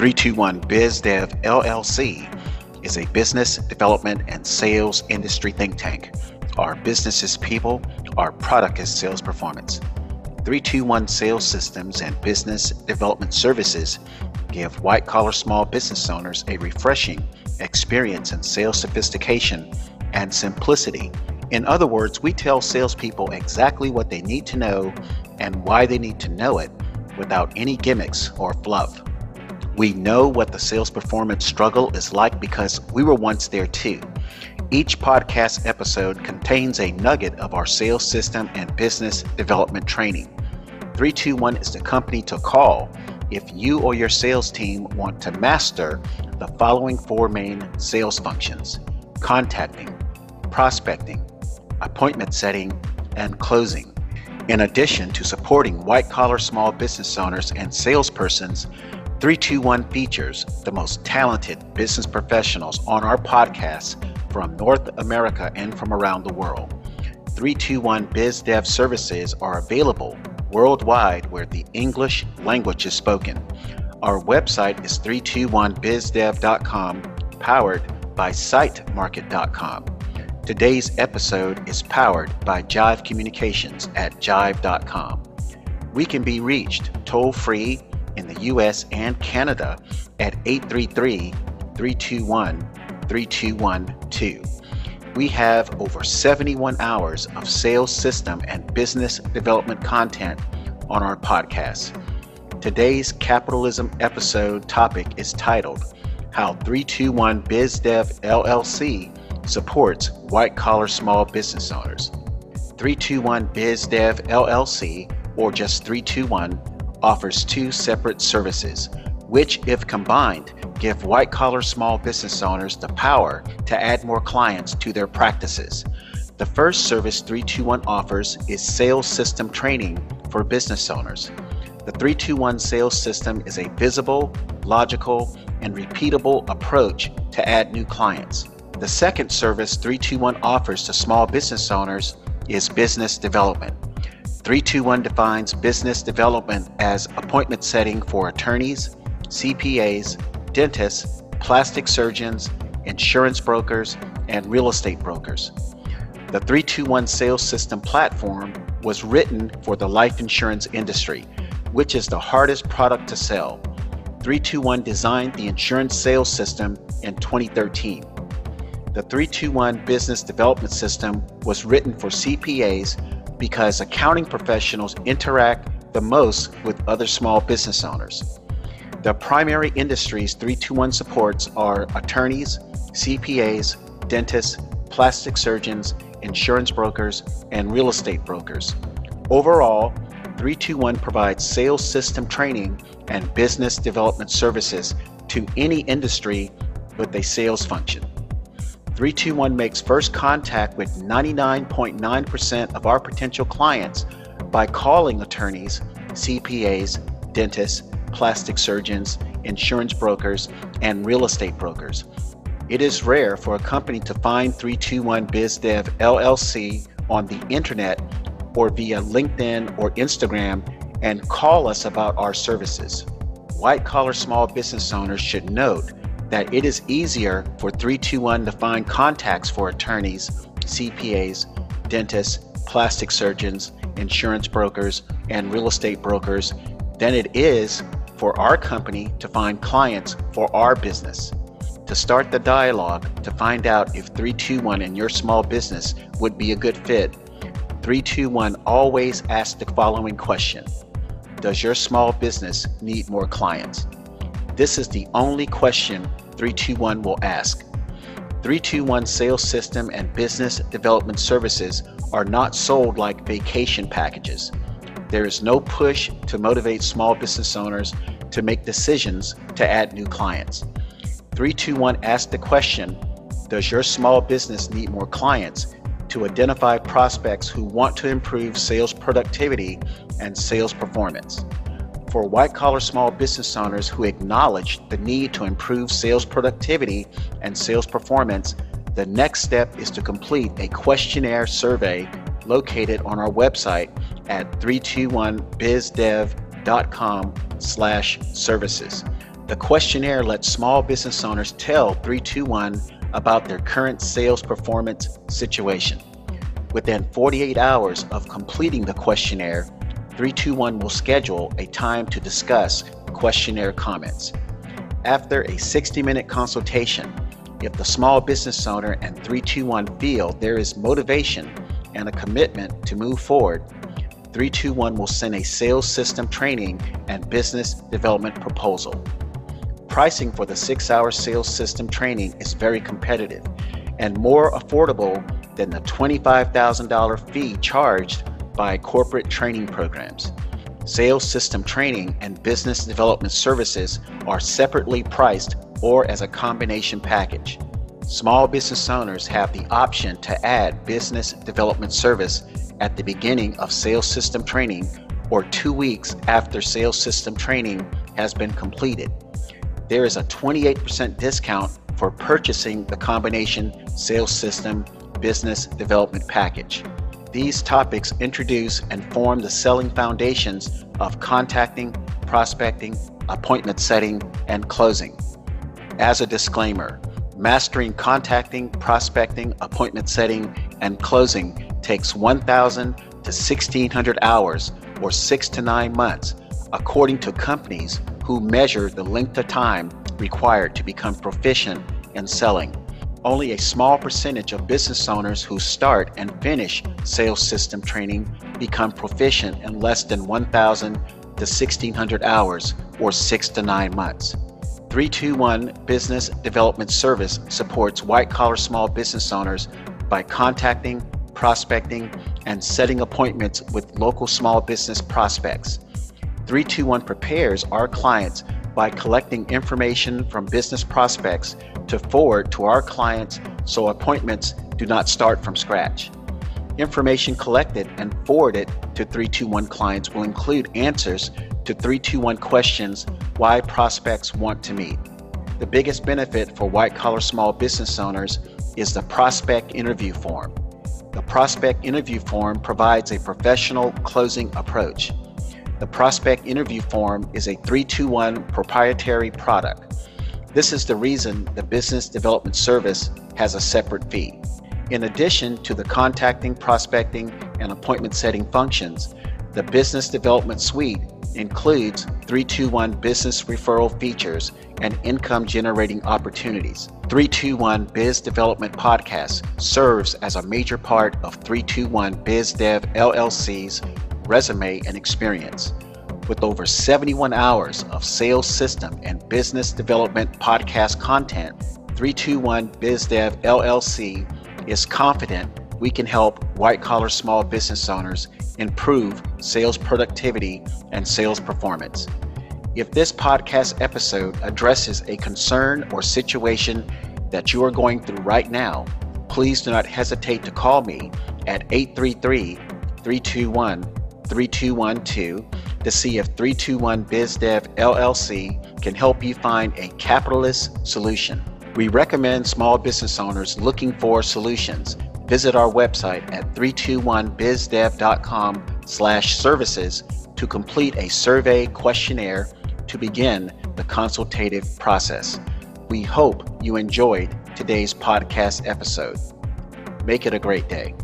321 BizDev LLC is a business development and sales industry think tank. Our business is people, our product is sales performance. 321 Sales Systems and Business Development Services give white collar small business owners a refreshing experience in sales sophistication and simplicity. In other words, we tell salespeople exactly what they need to know and why they need to know it without any gimmicks or fluff. We know what the sales performance struggle is like because we were once there too. Each podcast episode contains a nugget of our sales system and business development training. 321 is the company to call if you or your sales team want to master the following four main sales functions contacting, prospecting, appointment setting, and closing. In addition to supporting white collar small business owners and salespersons, 321 features the most talented business professionals on our podcasts from North America and from around the world. 321 Biz Dev services are available worldwide where the English language is spoken. Our website is 321bizdev.com, powered by sitemarket.com. Today's episode is powered by Jive Communications at jive.com. We can be reached toll free in the US and Canada at 833 321 3212. We have over 71 hours of sales system and business development content on our podcast. Today's capitalism episode topic is titled How 321 BizDev LLC supports white collar small business owners. 321 BizDev LLC, or just 321, offers two separate services, which, if combined, give white collar small business owners the power to add more clients to their practices. The first service 321 offers is sales system training for business owners. The 321 sales system is a visible, logical, and repeatable approach to add new clients. The second service 321 offers to small business owners is business development. 321 defines business development as appointment setting for attorneys, CPAs, dentists, plastic surgeons, insurance brokers, and real estate brokers. The 321 sales system platform was written for the life insurance industry, which is the hardest product to sell. 321 designed the insurance sales system in 2013. The 321 business development system was written for CPAs because accounting professionals interact the most with other small business owners. The primary industries 321 supports are attorneys, CPAs, dentists, plastic surgeons, insurance brokers, and real estate brokers. Overall, 321 provides sales system training and business development services to any industry with a sales function. 321 makes first contact with 99.9% of our potential clients by calling attorneys, CPAs, dentists, plastic surgeons, insurance brokers, and real estate brokers. It is rare for a company to find 321 BizDev LLC on the internet or via LinkedIn or Instagram and call us about our services. White collar small business owners should note that it is easier for 321 to find contacts for attorneys, CPAs, dentists, plastic surgeons, insurance brokers, and real estate brokers than it is for our company to find clients for our business. To start the dialogue to find out if 321 in your small business would be a good fit, 321 always asks the following question Does your small business need more clients? This is the only question 321 will ask. 321 sales system and business development services are not sold like vacation packages. There is no push to motivate small business owners to make decisions to add new clients. 321 asks the question Does your small business need more clients to identify prospects who want to improve sales productivity and sales performance? For white collar small business owners who acknowledge the need to improve sales productivity and sales performance, the next step is to complete a questionnaire survey located on our website at 321bizdev.com slash services. The questionnaire lets small business owners tell 321 about their current sales performance situation. Within 48 hours of completing the questionnaire, 321 will schedule a time to discuss questionnaire comments. After a 60 minute consultation, if the small business owner and 321 feel there is motivation and a commitment to move forward, 321 will send a sales system training and business development proposal. Pricing for the six hour sales system training is very competitive and more affordable than the $25,000 fee charged by corporate training programs. Sales system training and business development services are separately priced or as a combination package. Small business owners have the option to add business development service at the beginning of sales system training or two weeks after sales system training has been completed. There is a 28% discount for purchasing the combination sales system business development package. These topics introduce and form the selling foundations of contacting, prospecting, appointment setting, and closing. As a disclaimer, mastering contacting, prospecting, appointment setting, and closing takes 1,000 to 1,600 hours or six to nine months, according to companies who measure the length of time required to become proficient in selling. Only a small percentage of business owners who start and finish sales system training become proficient in less than 1,000 to 1,600 hours or six to nine months. 321 Business Development Service supports white collar small business owners by contacting, prospecting, and setting appointments with local small business prospects. 321 prepares our clients by collecting information from business prospects to forward to our clients so appointments do not start from scratch. Information collected and forwarded to 321 clients will include answers to 321 questions why prospects want to meet. The biggest benefit for white collar small business owners is the prospect interview form. The prospect interview form provides a professional closing approach. The prospect interview form is a 321 proprietary product. This is the reason the business development service has a separate fee. In addition to the contacting, prospecting, and appointment setting functions, the business development suite includes 321 business referral features and income generating opportunities. 321 Biz Development Podcast serves as a major part of 321 Biz Dev LLC's resume, and experience. With over 71 hours of sales system and business development podcast content, 321 BizDev LLC is confident we can help white collar small business owners improve sales productivity and sales performance. If this podcast episode addresses a concern or situation that you are going through right now, please do not hesitate to call me at 833 321 3212 to see if 321 BizDev LLC can help you find a capitalist solution. We recommend small business owners looking for solutions visit our website at 321bizdev.com slash services to complete a survey questionnaire to begin the consultative process. We hope you enjoyed today's podcast episode. Make it a great day.